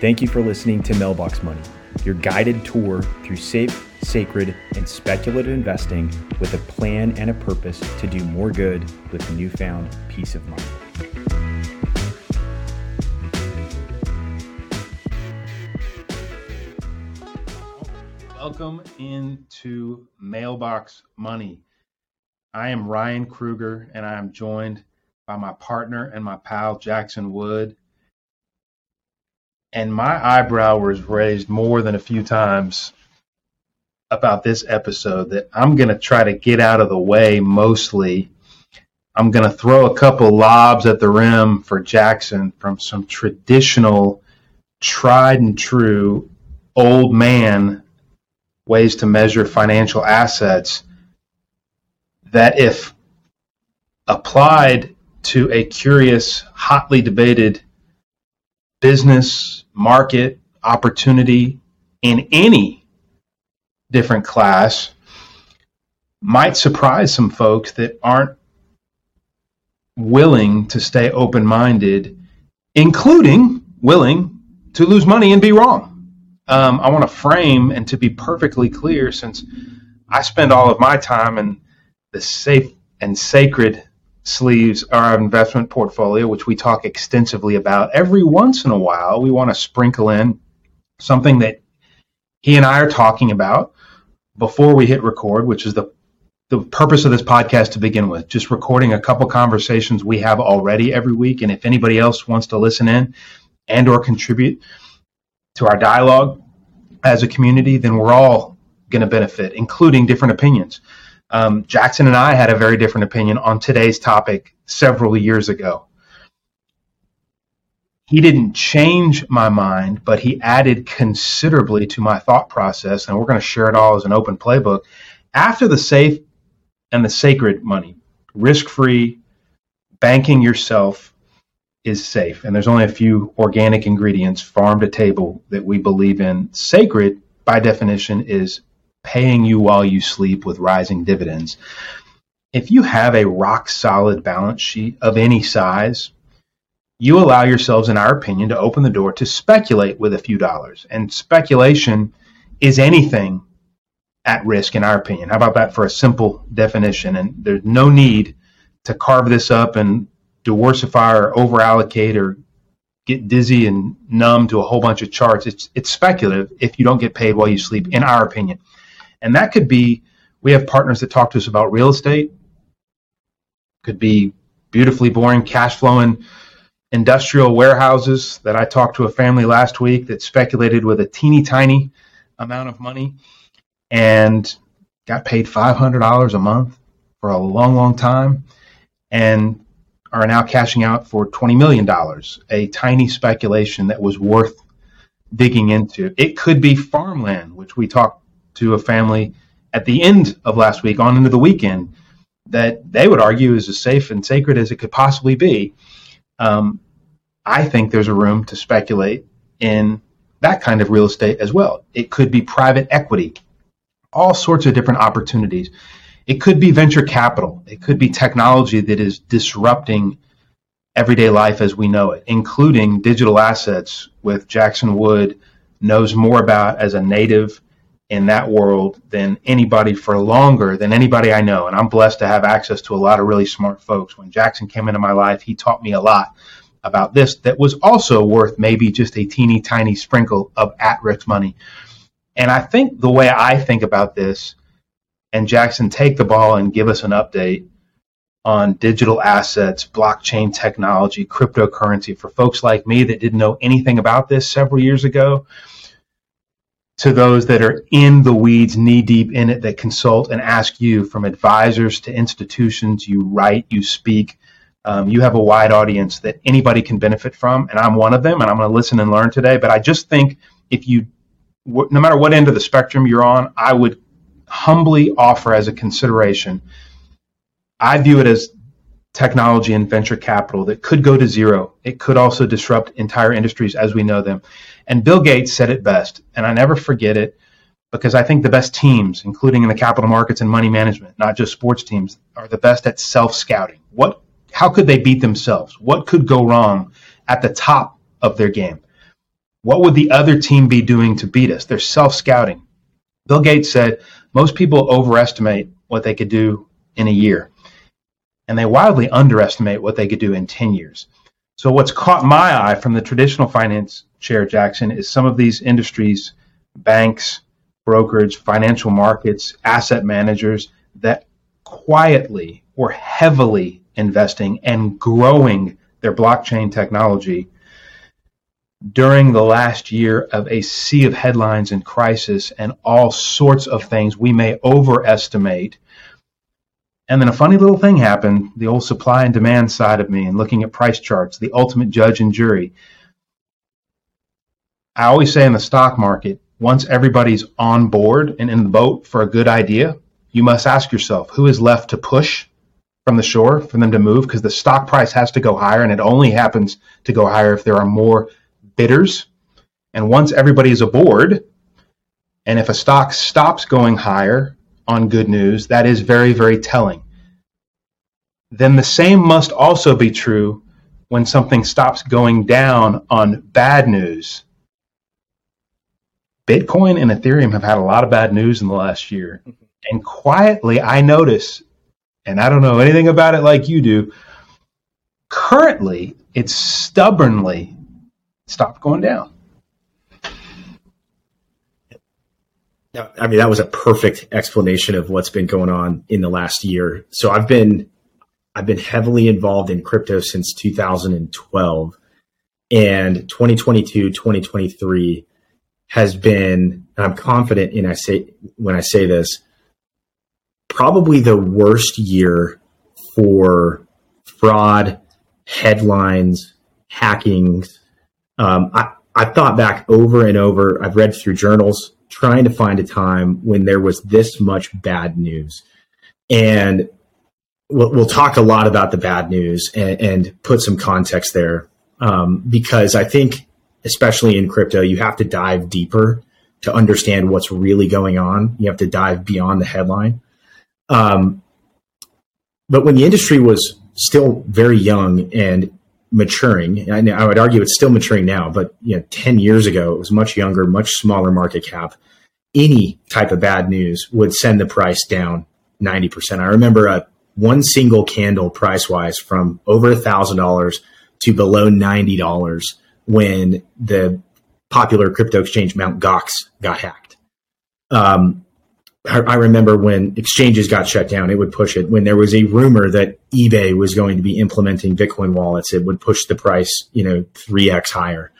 Thank you for listening to Mailbox Money, your guided tour through safe, sacred, and speculative investing with a plan and a purpose to do more good with newfound peace of mind. Welcome into Mailbox Money. I am Ryan Krueger, and I am joined by my partner and my pal Jackson Wood. And my eyebrow was raised more than a few times about this episode that I'm going to try to get out of the way mostly. I'm going to throw a couple lobs at the rim for Jackson from some traditional, tried and true old man ways to measure financial assets that, if applied to a curious, hotly debated business, market, opportunity in any different class, might surprise some folks that aren't willing to stay open minded, including willing to lose money and be wrong. Um, I want to frame and to be perfectly clear, since I spend all of my time in the safe and sacred sleeves our investment portfolio, which we talk extensively about. Every once in a while, we want to sprinkle in something that he and I are talking about before we hit record, which is the the purpose of this podcast to begin with, just recording a couple conversations we have already every week. And if anybody else wants to listen in and or contribute to our dialogue as a community, then we're all going to benefit, including different opinions. Um, Jackson and I had a very different opinion on today's topic several years ago. He didn't change my mind, but he added considerably to my thought process, and we're going to share it all as an open playbook. After the safe and the sacred money, risk free, banking yourself is safe. And there's only a few organic ingredients, farm to table, that we believe in. Sacred, by definition, is paying you while you sleep with rising dividends. If you have a rock solid balance sheet of any size, you allow yourselves, in our opinion, to open the door to speculate with a few dollars. And speculation is anything at risk, in our opinion. How about that for a simple definition? And there's no need to carve this up and diversify or overallocate or get dizzy and numb to a whole bunch of charts. It's it's speculative if you don't get paid while you sleep, in our opinion. And that could be we have partners that talk to us about real estate, could be beautifully boring cash flowing industrial warehouses that I talked to a family last week that speculated with a teeny tiny amount of money and got paid $500 a month for a long, long time and are now cashing out for $20 million, a tiny speculation that was worth digging into. It could be farmland, which we talked to a family at the end of last week on into the weekend that they would argue is as safe and sacred as it could possibly be. Um, I think there's a room to speculate in that kind of real estate as well. It could be private equity, all sorts of different opportunities. It could be venture capital. It could be technology that is disrupting everyday life as we know it, including digital assets, with Jackson Wood knows more about as a native in that world than anybody for longer than anybody I know. And I'm blessed to have access to a lot of really smart folks. When Jackson came into my life, he taught me a lot about this that was also worth maybe just a teeny tiny sprinkle of at risk money. And I think the way I think about this, and Jackson, take the ball and give us an update on digital assets, blockchain technology, cryptocurrency for folks like me that didn't know anything about this several years ago to those that are in the weeds, knee deep in it, that consult and ask you from advisors to institutions. You write, you speak. Um, you have a wide audience that anybody can benefit from, and I'm one of them, and I'm going to listen and learn today. But I just think if you, no matter what end of the spectrum you're on, I would humbly offer as a consideration. I view it as technology and venture capital that could go to zero. It could also disrupt entire industries as we know them. And Bill Gates said it best, and I never forget it because I think the best teams, including in the capital markets and money management, not just sports teams, are the best at self scouting. What, how could they beat themselves? What could go wrong at the top of their game? What would the other team be doing to beat us? They're self scouting. Bill Gates said most people overestimate what they could do in a year, and they wildly underestimate what they could do in 10 years. So, what's caught my eye from the traditional finance chair, Jackson, is some of these industries, banks, brokerage, financial markets, asset managers that quietly or heavily investing and growing their blockchain technology during the last year of a sea of headlines and crisis and all sorts of things we may overestimate. And then a funny little thing happened the old supply and demand side of me and looking at price charts, the ultimate judge and jury. I always say in the stock market, once everybody's on board and in the boat for a good idea, you must ask yourself who is left to push from the shore for them to move because the stock price has to go higher and it only happens to go higher if there are more bidders. And once everybody is aboard, and if a stock stops going higher on good news, that is very, very telling. Then the same must also be true when something stops going down on bad news. Bitcoin and Ethereum have had a lot of bad news in the last year. And quietly, I notice, and I don't know anything about it like you do, currently, it's stubbornly stopped going down. I mean, that was a perfect explanation of what's been going on in the last year. So I've been, I've been heavily involved in crypto since 2012 and 2022, 2023 has been, and I'm confident in I say, when I say this, probably the worst year for fraud, headlines, hackings, um, I, I thought back over and over. I've read through journals trying to find a time when there was this much bad news. And we'll, we'll talk a lot about the bad news and, and put some context there um, because I think, especially in crypto, you have to dive deeper to understand what's really going on. You have to dive beyond the headline. Um, but when the industry was still very young and maturing. I would argue it's still maturing now, but you know, 10 years ago, it was much younger, much smaller market cap. Any type of bad news would send the price down 90%. I remember a one single candle price wise from over a thousand dollars to below $90 when the popular crypto exchange Mount Gox got hacked. Um, I remember when exchanges got shut down, it would push it. When there was a rumor that eBay was going to be implementing Bitcoin wallets, it would push the price, you know, 3x higher.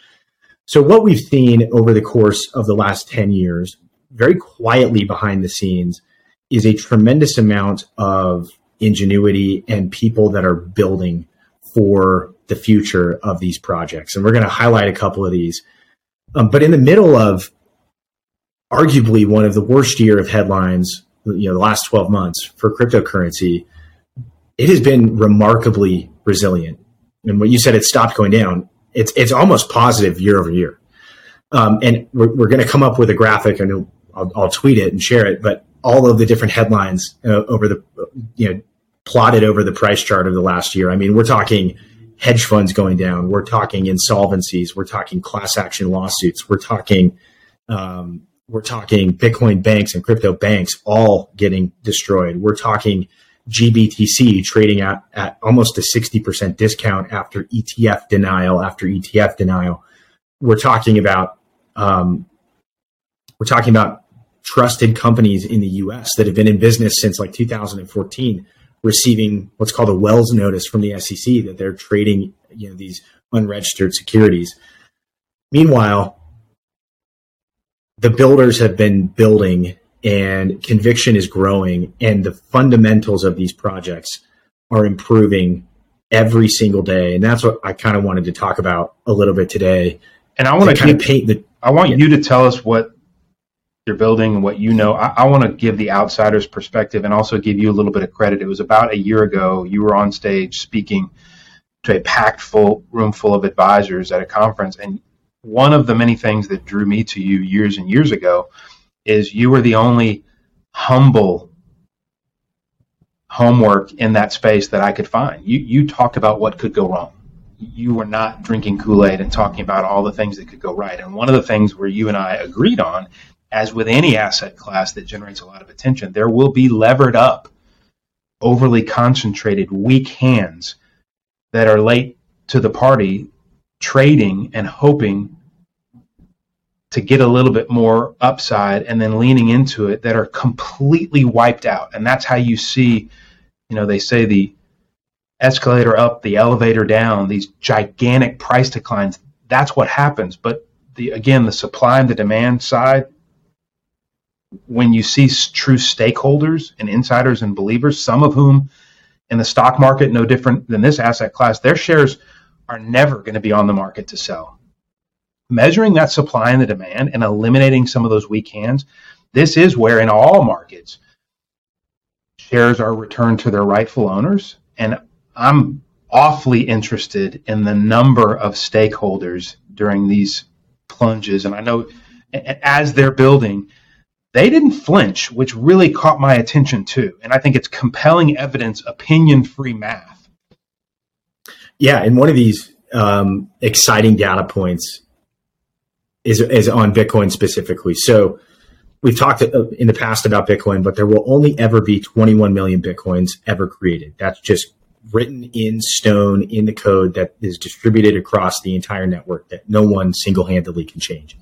So what we've seen over the course of the last 10 years, very quietly behind the scenes, is a tremendous amount of ingenuity and people that are building for the future of these projects. And we're going to highlight a couple of these. Um, but in the middle of arguably one of the worst year of headlines, you know, the last 12 months for cryptocurrency, it has been remarkably resilient. And what you said, it stopped going down. It's it's almost positive year over year. Um, and we're, we're going to come up with a graphic, and I'll, I'll, tweet it and share it. But all of the different headlines uh, over the, you know, plotted over the price chart of the last year. I mean, we're talking hedge funds going down. We're talking insolvencies. We're talking class action lawsuits. We're talking um, we're talking Bitcoin banks and crypto banks all getting destroyed. We're talking GBTC trading at, at almost a 60% discount after ETF denial after ETF denial. We're talking about um, we're talking about trusted companies in the US that have been in business since like 2014 receiving what's called a Wells notice from the SEC that they're trading you know these unregistered securities. Meanwhile, the builders have been building and conviction is growing and the fundamentals of these projects are improving every single day. And that's what i kind of wanted to talk about a little bit today. And i want to kind of paint the i want yeah. you to tell us what you're building and what you know. I, I want to give the outsider's perspective and also give you a little bit of credit. It was about a year ago you were on stage speaking to a packed full room full of advisors at a conference and one of the many things that drew me to you years and years ago is you were the only humble homework in that space that I could find. You you talked about what could go wrong. you were not drinking Kool Aid and talking about all the things that could go right. And one of the things where you and I agreed on, as with any asset class that generates a lot of attention, there will be levered up, overly concentrated, weak hands that are late to the party, trading and hoping to get a little bit more upside and then leaning into it that are completely wiped out. And that's how you see, you know, they say the escalator up, the elevator down, these gigantic price declines. That's what happens. But the again, the supply and the demand side, when you see true stakeholders and insiders and believers, some of whom in the stock market, no different than this asset class, their shares are never going to be on the market to sell measuring that supply and the demand and eliminating some of those weak hands, this is where in all markets shares are returned to their rightful owners. And I'm awfully interested in the number of stakeholders during these plunges. And I know as they're building, they didn't flinch, which really caught my attention too. And I think it's compelling evidence, opinion free math. Yeah. And one of these um, exciting data points is is on Bitcoin specifically. So we've talked in the past about Bitcoin, but there will only ever be 21 million Bitcoins ever created. That's just written in stone in the code that is distributed across the entire network that no one single handedly can change.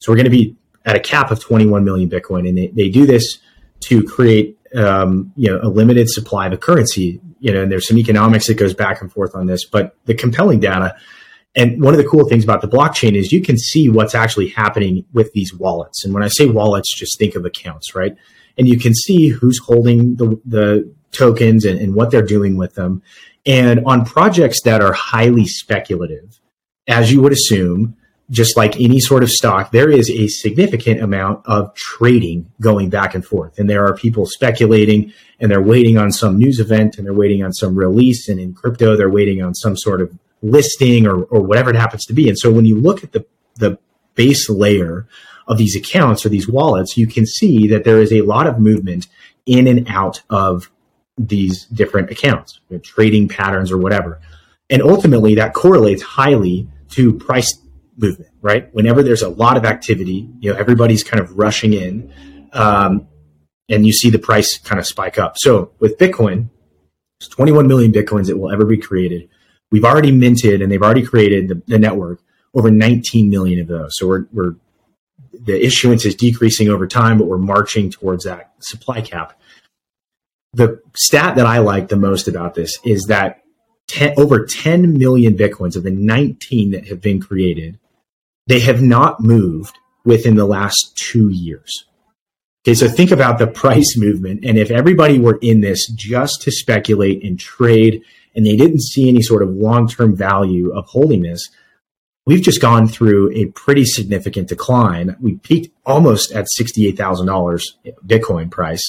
So we're going to be at a cap of 21 million Bitcoin, and they, they do this to create um, you know a limited supply of a currency. You know, and there's some economics that goes back and forth on this, but the compelling data and one of the cool things about the blockchain is you can see what's actually happening with these wallets. And when I say wallets, just think of accounts, right? And you can see who's holding the, the tokens and, and what they're doing with them. And on projects that are highly speculative, as you would assume, just like any sort of stock, there is a significant amount of trading going back and forth. And there are people speculating and they're waiting on some news event and they're waiting on some release. And in crypto, they're waiting on some sort of listing or, or whatever it happens to be. And so when you look at the, the base layer of these accounts or these wallets, you can see that there is a lot of movement in and out of these different accounts, trading patterns or whatever. And ultimately that correlates highly to price movement, right? Whenever there's a lot of activity, you know, everybody's kind of rushing in, um, and you see the price kind of spike up. So with Bitcoin, it's 21 million Bitcoins that will ever be created. We've already minted and they've already created the, the network over 19 million of those. So we're, we're the issuance is decreasing over time, but we're marching towards that supply cap. The stat that I like the most about this is that 10, over 10 million bitcoins of the 19 that have been created, they have not moved within the last two years. Okay, so think about the price movement. And if everybody were in this just to speculate and trade and they didn't see any sort of long term value of holding this, we've just gone through a pretty significant decline. We peaked almost at $68,000 Bitcoin price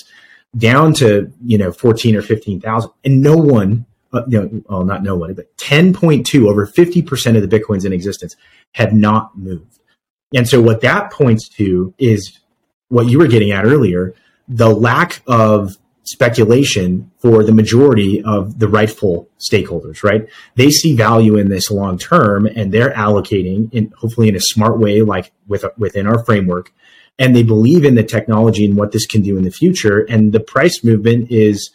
down to, you know, 14 or 15,000 and no one, uh, you know, well, not no but 10.2 over 50% of the Bitcoins in existence have not moved. And so what that points to is what you were getting at earlier, the lack of speculation for the majority of the rightful stakeholders, right? They see value in this long term and they're allocating in hopefully in a smart way, like with, within our framework. And they believe in the technology and what this can do in the future. And the price movement is,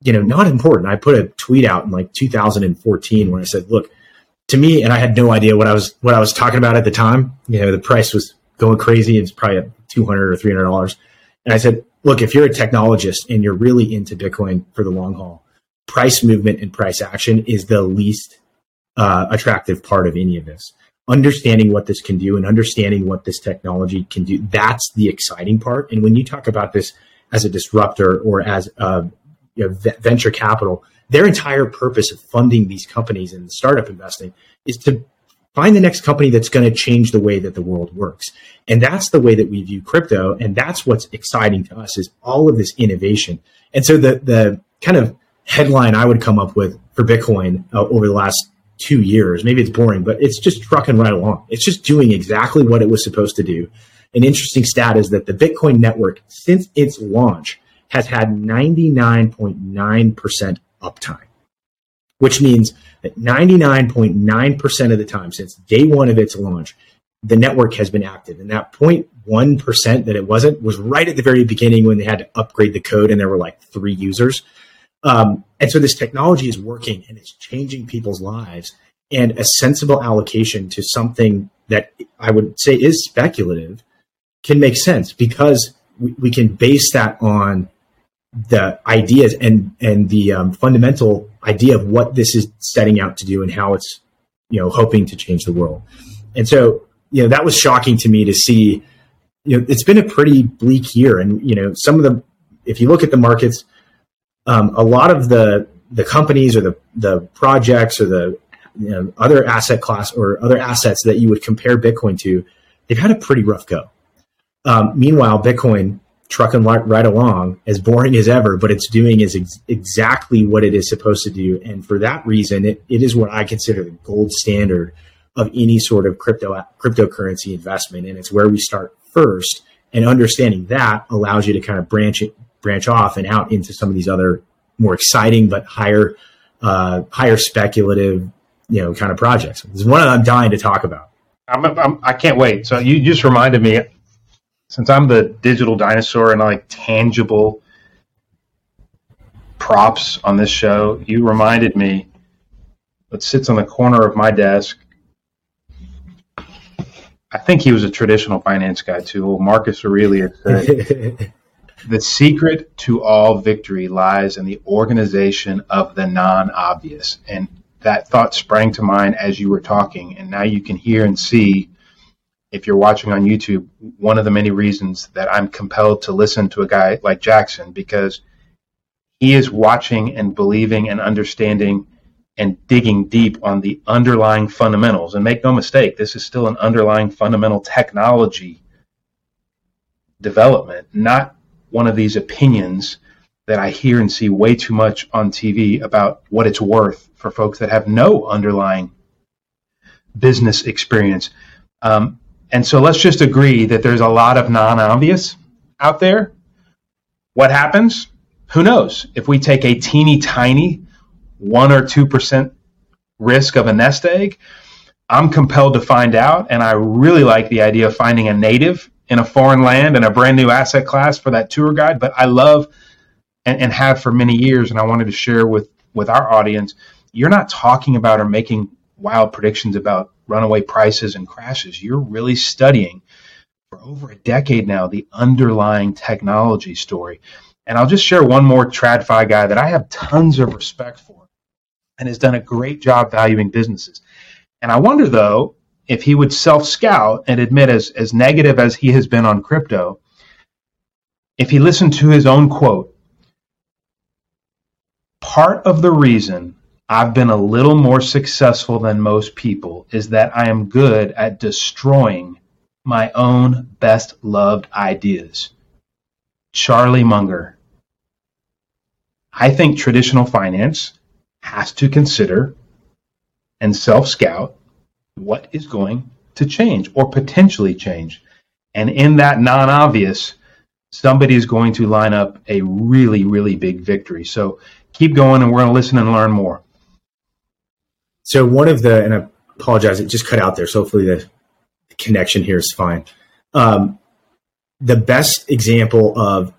you know, not important. I put a tweet out in like 2014 where I said, look, to me, and I had no idea what I was, what I was talking about at the time. You know, the price was going crazy. It's probably 200 or $300. And I said, look, if you're a technologist and you're really into Bitcoin for the long haul, price movement and price action is the least uh, attractive part of any of this. Understanding what this can do and understanding what this technology can do, that's the exciting part. And when you talk about this as a disruptor or as a you know, venture capital, their entire purpose of funding these companies and startup investing is to find the next company that's going to change the way that the world works. And that's the way that we view crypto. And that's what's exciting to us is all of this innovation. And so the, the kind of headline I would come up with for Bitcoin uh, over the last two years, maybe it's boring, but it's just trucking right along. It's just doing exactly what it was supposed to do. An interesting stat is that the Bitcoin network, since its launch, has had 99.9% uptime. which means that 99.9% of the time since day one of its launch, the network has been active. And that 0.1% that it wasn't was right at the very beginning when they had to upgrade the code and there were like three users. Um, and so this technology is working and it's changing people's lives. And a sensible allocation to something that I would say is speculative can make sense because we, we can base that on the ideas and and the um, fundamental idea of what this is setting out to do and how it's you know hoping to change the world. And so you know that was shocking to me to see. You know, it's been a pretty bleak year, and you know some of the if you look at the markets, um, a lot of the the companies or the the projects or the you know, other asset class or other assets that you would compare Bitcoin to, they've had a pretty rough go. Um, meanwhile, Bitcoin trucking right along, as boring as ever, but it's doing is ex- exactly what it is supposed to do. And for that reason, it, it is what I consider the gold standard of any sort of crypto cryptocurrency investment. And it's where we start first. And understanding that allows you to kind of branch it, branch off and out into some of these other more exciting but higher, uh, higher speculative, you know, kind of projects. It's one I'm dying to talk about. I'm, I'm, I can not wait. So you just reminded me since I'm the digital dinosaur and I like tangible props on this show, you reminded me what sits on the corner of my desk. I think he was a traditional finance guy too. Well, Marcus Aurelius said, "The secret to all victory lies in the organization of the non-obvious." And that thought sprang to mind as you were talking, and now you can hear and see if you're watching on YouTube, one of the many reasons that I'm compelled to listen to a guy like Jackson because he is watching and believing and understanding and digging deep on the underlying fundamentals. And make no mistake, this is still an underlying fundamental technology development, not one of these opinions that I hear and see way too much on TV about what it's worth for folks that have no underlying business experience. Um, and so let's just agree that there's a lot of non obvious out there. What happens? Who knows? If we take a teeny tiny 1 or 2% risk of a nest egg, I'm compelled to find out. And I really like the idea of finding a native in a foreign land and a brand new asset class for that tour guide. But I love and, and have for many years, and I wanted to share with, with our audience, you're not talking about or making wild predictions about runaway prices and crashes. You're really studying for over a decade now the underlying technology story. And I'll just share one more TradFi guy that I have tons of respect for and has done a great job valuing businesses. And I wonder though if he would self scout and admit as, as negative as he has been on crypto, if he listened to his own quote, part of the reason I've been a little more successful than most people is that I am good at destroying my own best loved ideas. Charlie Munger. I think traditional finance has to consider and self scout what is going to change or potentially change. And in that non obvious, somebody is going to line up a really, really big victory. So keep going and we're going to listen and learn more. So one of the, and I apologize, it just cut out there. So hopefully the connection here is fine. Um, the best example of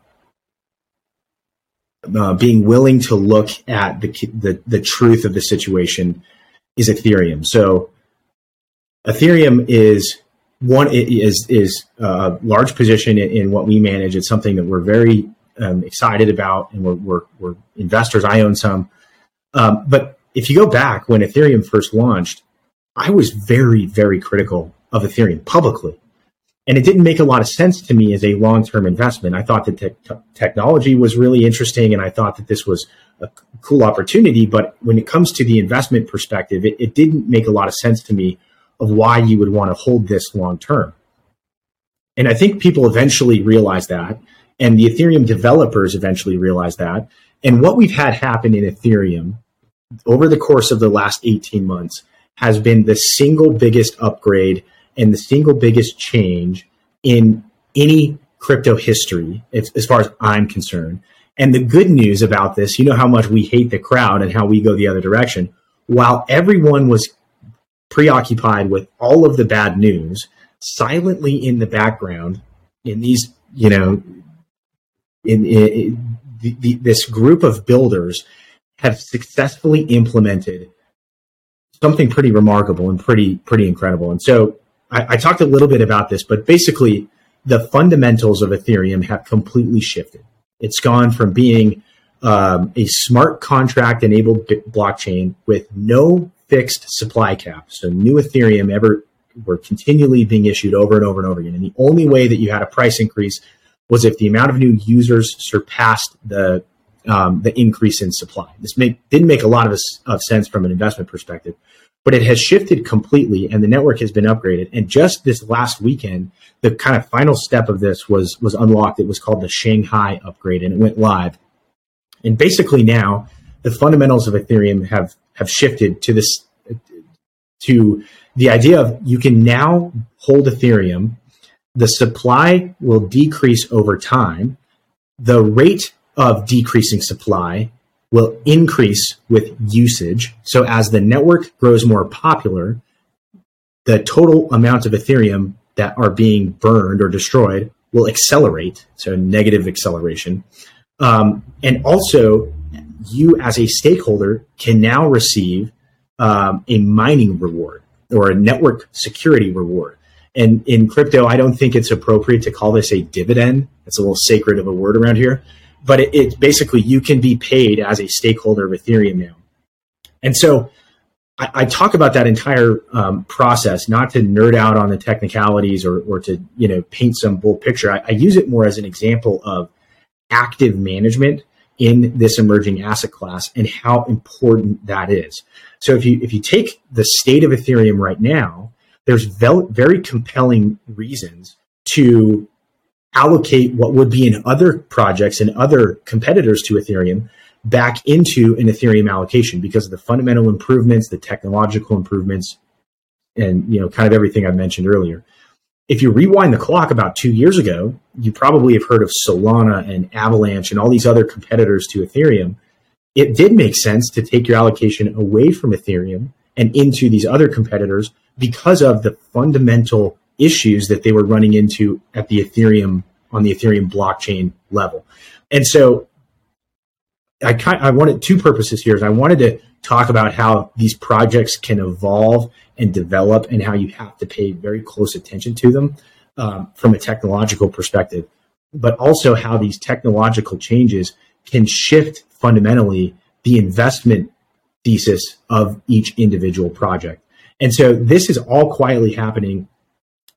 uh, being willing to look at the, the, the truth of the situation is Ethereum. So Ethereum is one is is a large position in, in what we manage. It's something that we're very um, excited about, and we're, we're, we're investors. I own some, um, but if you go back when Ethereum first launched, I was very, very critical of Ethereum publicly. And it didn't make a lot of sense to me as a long term investment. I thought that te- technology was really interesting and I thought that this was a cool opportunity. But when it comes to the investment perspective, it, it didn't make a lot of sense to me of why you would want to hold this long term. And I think people eventually realized that. And the Ethereum developers eventually realized that. And what we've had happen in Ethereum over the course of the last 18 months has been the single biggest upgrade and the single biggest change in any crypto history, as, as far as I'm concerned. And the good news about this, you know how much we hate the crowd and how we go the other direction. While everyone was preoccupied with all of the bad news, silently in the background, in these, you know, in, in the, the, this group of builders have successfully implemented something pretty remarkable and pretty pretty incredible. And so I, I talked a little bit about this, but basically the fundamentals of Ethereum have completely shifted. It's gone from being um, a smart contract enabled blockchain with no fixed supply cap. So new Ethereum ever were continually being issued over and over and over again. And the only way that you had a price increase was if the amount of new users surpassed the um, the increase in supply. This didn't make a lot of, of sense from an investment perspective, but it has shifted completely, and the network has been upgraded. And just this last weekend, the kind of final step of this was was unlocked. It was called the Shanghai upgrade, and it went live. And basically now, the fundamentals of Ethereum have have shifted to this to the idea of you can now hold Ethereum. The supply will decrease over time. The rate of decreasing supply will increase with usage. So as the network grows more popular, the total amount of Ethereum that are being burned or destroyed will accelerate. So negative acceleration. Um, and also, you as a stakeholder can now receive um, a mining reward or a network security reward. And in crypto, I don't think it's appropriate to call this a dividend. It's a little sacred of a word around here but it, it, basically you can be paid as a stakeholder of Ethereum now. And so I, I talk about that entire um, process, not to nerd out on the technicalities or, or to you know paint some bold picture. I, I use it more as an example of active management in this emerging asset class and how important that is. So if you if you take the state of Ethereum right now, there's very compelling reasons to allocate what would be in other projects and other competitors to Ethereum back into an Ethereum allocation because of the fundamental improvements, the technological improvements, and you know, kind of everything I mentioned earlier. If you rewind the clock about two years ago, you probably have heard of Solana and Avalanche and all these other competitors to Ethereum. It did make sense to take your allocation away from Ethereum and into these other competitors because of the fundamental issues that they were running into at the Ethereum on the Ethereum blockchain level. And so I kind I wanted two purposes here is I wanted to talk about how these projects can evolve and develop and how you have to pay very close attention to them um, from a technological perspective, but also how these technological changes can shift fundamentally the investment thesis of each individual project. And so this is all quietly happening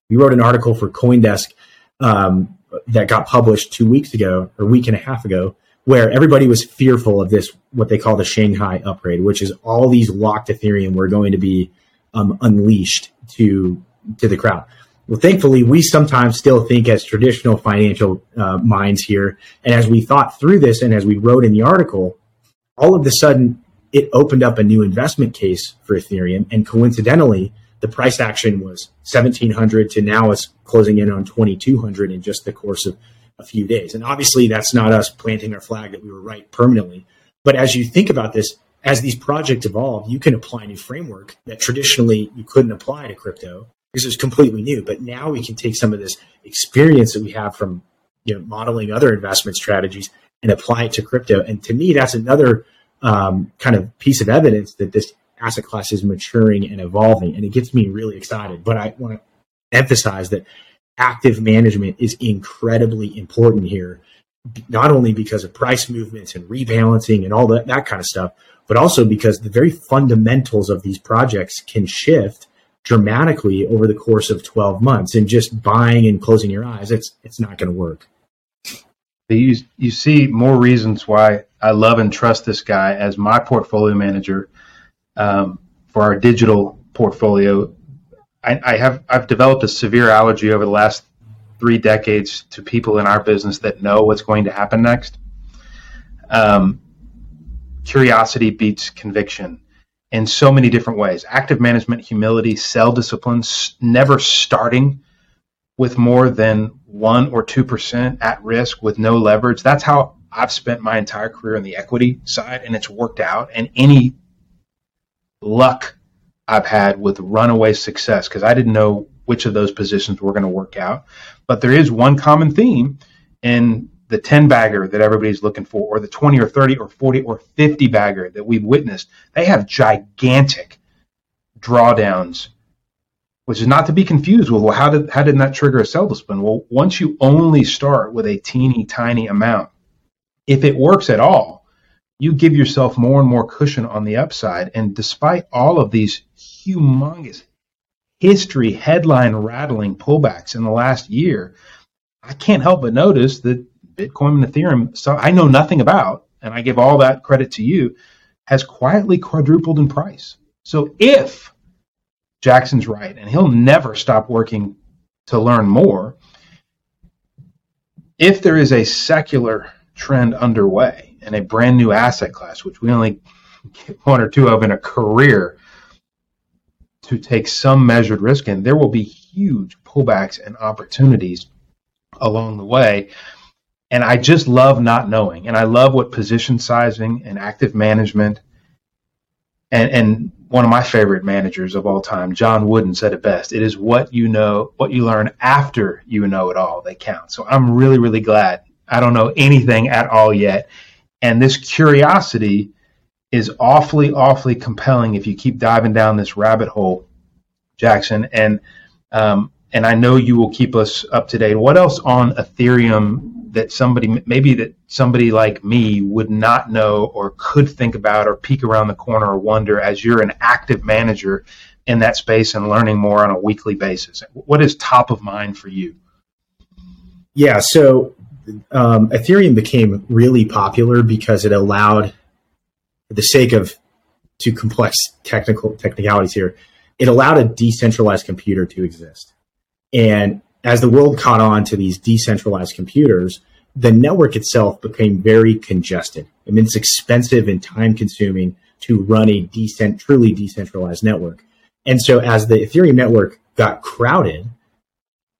we wrote an article for CoinDesk um, that got published two weeks ago or week and a half ago, where everybody was fearful of this, what they call the Shanghai upgrade, which is all these locked Ethereum were going to be um, unleashed to to the crowd. Well, thankfully, we sometimes still think as traditional financial uh, minds here, and as we thought through this, and as we wrote in the article, all of a sudden it opened up a new investment case for Ethereum, and coincidentally, the price action was 1700 to now it's closing in on 2200 in just the course of a few days. And obviously that's not us planting our flag that we were right permanently. But as you think about this, as these projects evolve, you can apply a new framework that traditionally you couldn't apply to crypto because it's completely new. But now we can take some of this experience that we have from you know modeling other investment strategies and apply it to crypto. And to me, that's another um, kind of piece of evidence that this asset class is maturing and evolving, and it gets me really excited. But I want to emphasize that active management is incredibly important here, not only because of price movements and rebalancing and all that, that kind of stuff, but also because the very fundamentals of these projects can shift dramatically over the course of 12 months and just buying and closing your eyes it's it's not going to work you you see more reasons why I love and trust this guy as my portfolio manager um, for our digital portfolio. I, I, have I've developed a severe allergy over the last three decades to people in our business that know what's going to happen next. Um, curiosity beats conviction in so many different ways. Active management, humility, sell discipline, never starting with more than one or two percent at risk with no leverage. That's how I've spent my entire career on the equity side and it's worked out. And any luck I've had with runaway success, because I didn't know which of those positions were going to work out. But there is one common theme in the 10 bagger that everybody's looking for, or the 20 or 30 or 40 or 50 bagger that we've witnessed. They have gigantic drawdowns which is not to be confused with well how did how did that trigger a sell discipline well once you only start with a teeny tiny amount if it works at all you give yourself more and more cushion on the upside and despite all of these humongous history headline rattling pullbacks in the last year i can't help but notice that bitcoin and ethereum so i know nothing about and i give all that credit to you has quietly quadrupled in price so if Jackson's right, and he'll never stop working to learn more. If there is a secular trend underway and a brand new asset class, which we only get one or two of in a career, to take some measured risk in, there will be huge pullbacks and opportunities along the way. And I just love not knowing. And I love what position sizing and active management and, and one of my favorite managers of all time, John Wooden, said it best. It is what you know, what you learn after you know it all that counts. So I'm really, really glad. I don't know anything at all yet. And this curiosity is awfully, awfully compelling if you keep diving down this rabbit hole, Jackson. And um, and I know you will keep us up to date. What else on Ethereum that somebody maybe that somebody like me would not know or could think about or peek around the corner or wonder as you're an active manager in that space and learning more on a weekly basis what is top of mind for you yeah so um, ethereum became really popular because it allowed for the sake of too complex technical technicalities here it allowed a decentralized computer to exist and as the world caught on to these decentralized computers, the network itself became very congested. I mean, it's expensive and time consuming to run a decent, truly decentralized network. And so as the Ethereum network got crowded,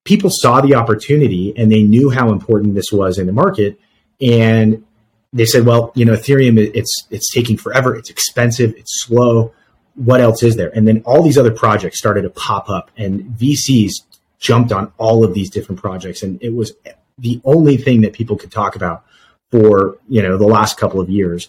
people saw the opportunity and they knew how important this was in the market. And they said, well, you know, Ethereum, it's, it's taking forever. It's expensive. It's slow. What else is there? And then all these other projects started to pop up and VCs jumped on all of these different projects, and it was the only thing that people could talk about for you know the last couple of years.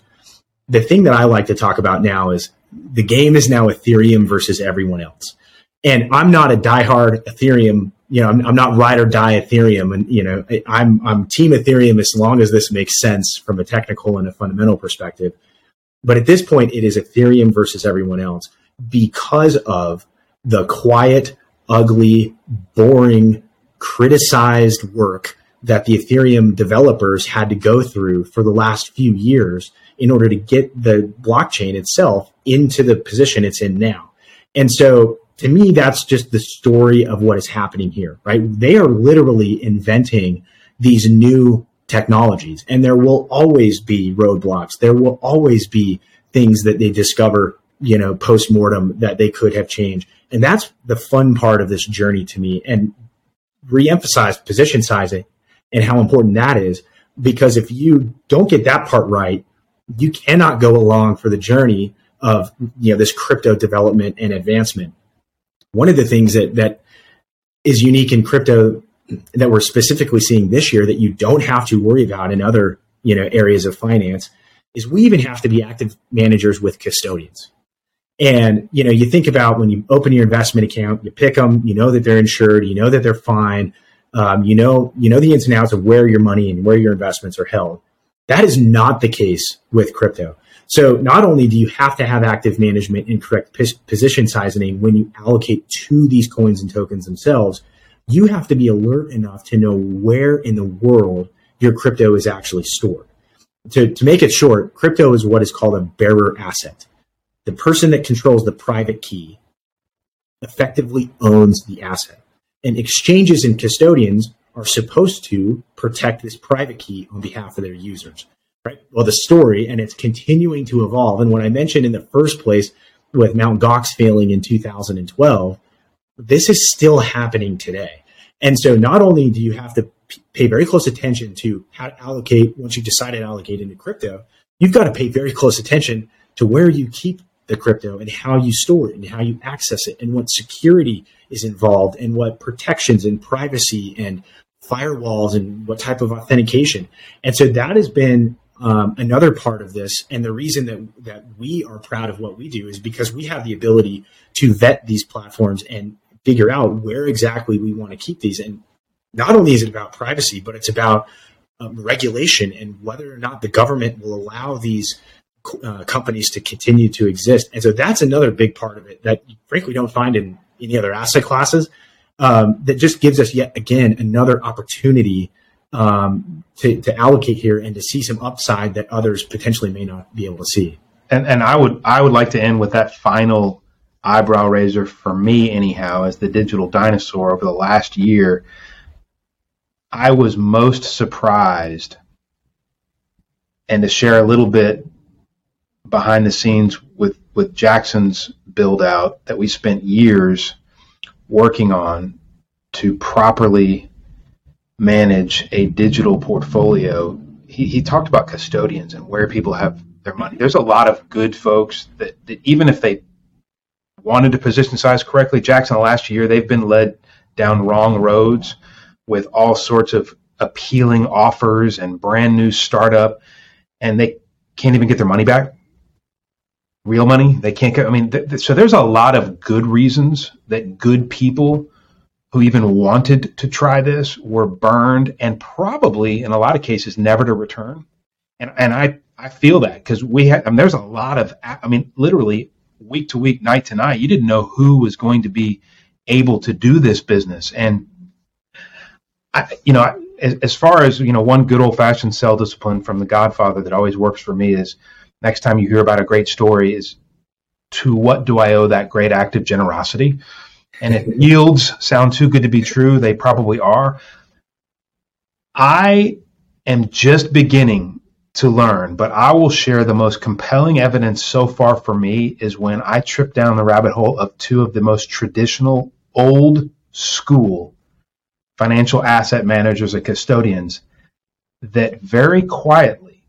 The thing that I like to talk about now is the game is now Ethereum versus everyone else, and I'm not a diehard Ethereum. You know, I'm, I'm not ride or die Ethereum, and you know, I'm I'm team Ethereum as long as this makes sense from a technical and a fundamental perspective. But at this point, it is Ethereum versus everyone else because of the quiet ugly, boring, criticized work that the Ethereum developers had to go through for the last few years in order to get the blockchain itself into the position it's in now. And so to me, that's just the story of what is happening here, right? They are literally inventing these new technologies and there will always be roadblocks. There will always be things that they discover, you know, post mortem that they could have changed. And that's the fun part of this journey to me and reemphasize position sizing and how important that is. Because if you don't get that part right, you cannot go along for the journey of you know this crypto development and advancement. One of the things that that is unique in crypto that we're specifically seeing this year that you don't have to worry about in other you know areas of finance is we even have to be active managers with custodians. And you know, you think about when you open your investment account, you pick them, you know that they're insured, you know that they're fine, um, you know you know the ins and outs of where your money and where your investments are held. That is not the case with crypto. So not only do you have to have active management and correct position sizing when you allocate to these coins and tokens themselves, you have to be alert enough to know where in the world your crypto is actually stored. To, to make it short, crypto is what is called a bearer asset the person that controls the private key effectively owns the asset. And exchanges and custodians are supposed to protect this private key on behalf of their users. Right? Well, the story, and it's continuing to evolve. And when I mentioned in the first place with Mount Gox failing in 2012, this is still happening today. And so not only do you have to pay very close attention to how to allocate once you've decided to allocate into crypto. You've got to pay very close attention to where you keep the crypto and how you store it and how you access it and what security is involved and what protections and privacy and firewalls and what type of authentication. And so that has been um, another part of this. And the reason that, that we are proud of what we do is because we have the ability to vet these platforms and figure out where exactly we want to keep these. And not only is it about privacy, but it's about um, regulation and whether or not the government will allow these uh, companies to continue to exist. And so that's another big part of it that frankly don't find in any other asset classes. Um, that just gives us yet again another opportunity um, to, to allocate here and to see some upside that others potentially may not be able to see. And and I would I would like to end with that final eyebrow raiser for me anyhow as the digital dinosaur over the last year. I was most surprised and to share a little bit behind the scenes with with Jackson's build out that we spent years working on to properly manage a digital portfolio. He, he talked about custodians and where people have their money. There's a lot of good folks that, that even if they wanted to position size correctly, Jackson the last year they've been led down wrong roads with all sorts of appealing offers and brand new startup, and they can't even get their money back real money. They can't get, I mean, th- th- so there's a lot of good reasons that good people who even wanted to try this were burned and probably in a lot of cases never to return. And, and I, I feel that because we had, I mean, there's a lot of, I mean, literally week to week, night to night, you didn't know who was going to be able to do this business. And I, you know, as, as far as, you know, one good old fashioned sell discipline from the Godfather that always works for me is, next time you hear about a great story is to what do I owe that great act of generosity? And if yields sound too good to be true, they probably are. I am just beginning to learn, but I will share the most compelling evidence so far for me is when I trip down the rabbit hole of two of the most traditional, old school financial asset managers and custodians that very quietly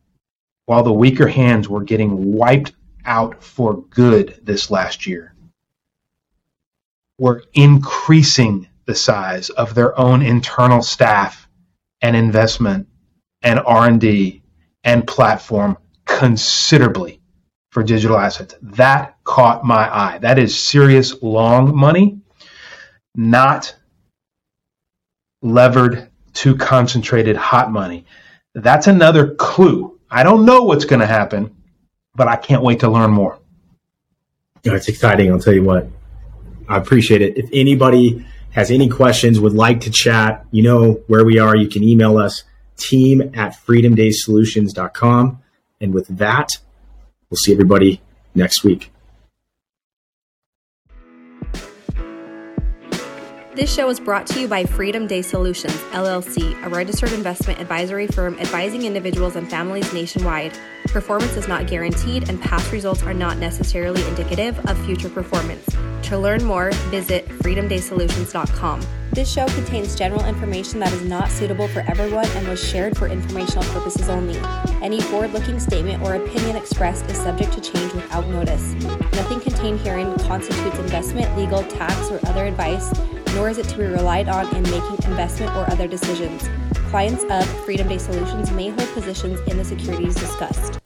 while the weaker hands were getting wiped out for good this last year, were increasing the size of their own internal staff and investment and R&D and platform considerably for digital assets. That caught my eye. That is serious long money, not levered, to concentrated hot money. That's another clue I don't know what's going to happen, but I can't wait to learn more. It's exciting. I'll tell you what. I appreciate it. If anybody has any questions, would like to chat, you know where we are. You can email us team at freedomdaysolutions.com. And with that, we'll see everybody next week. This show is brought to you by Freedom Day Solutions, LLC, a registered investment advisory firm advising individuals and families nationwide. Performance is not guaranteed, and past results are not necessarily indicative of future performance. To learn more, visit freedomdaysolutions.com. This show contains general information that is not suitable for everyone and was shared for informational purposes only. Any forward looking statement or opinion expressed is subject to change without notice. Nothing contained herein constitutes investment, legal, tax, or other advice, nor is it to be relied on in making investment or other decisions. Clients of Freedom Day Solutions may hold positions in the securities discussed.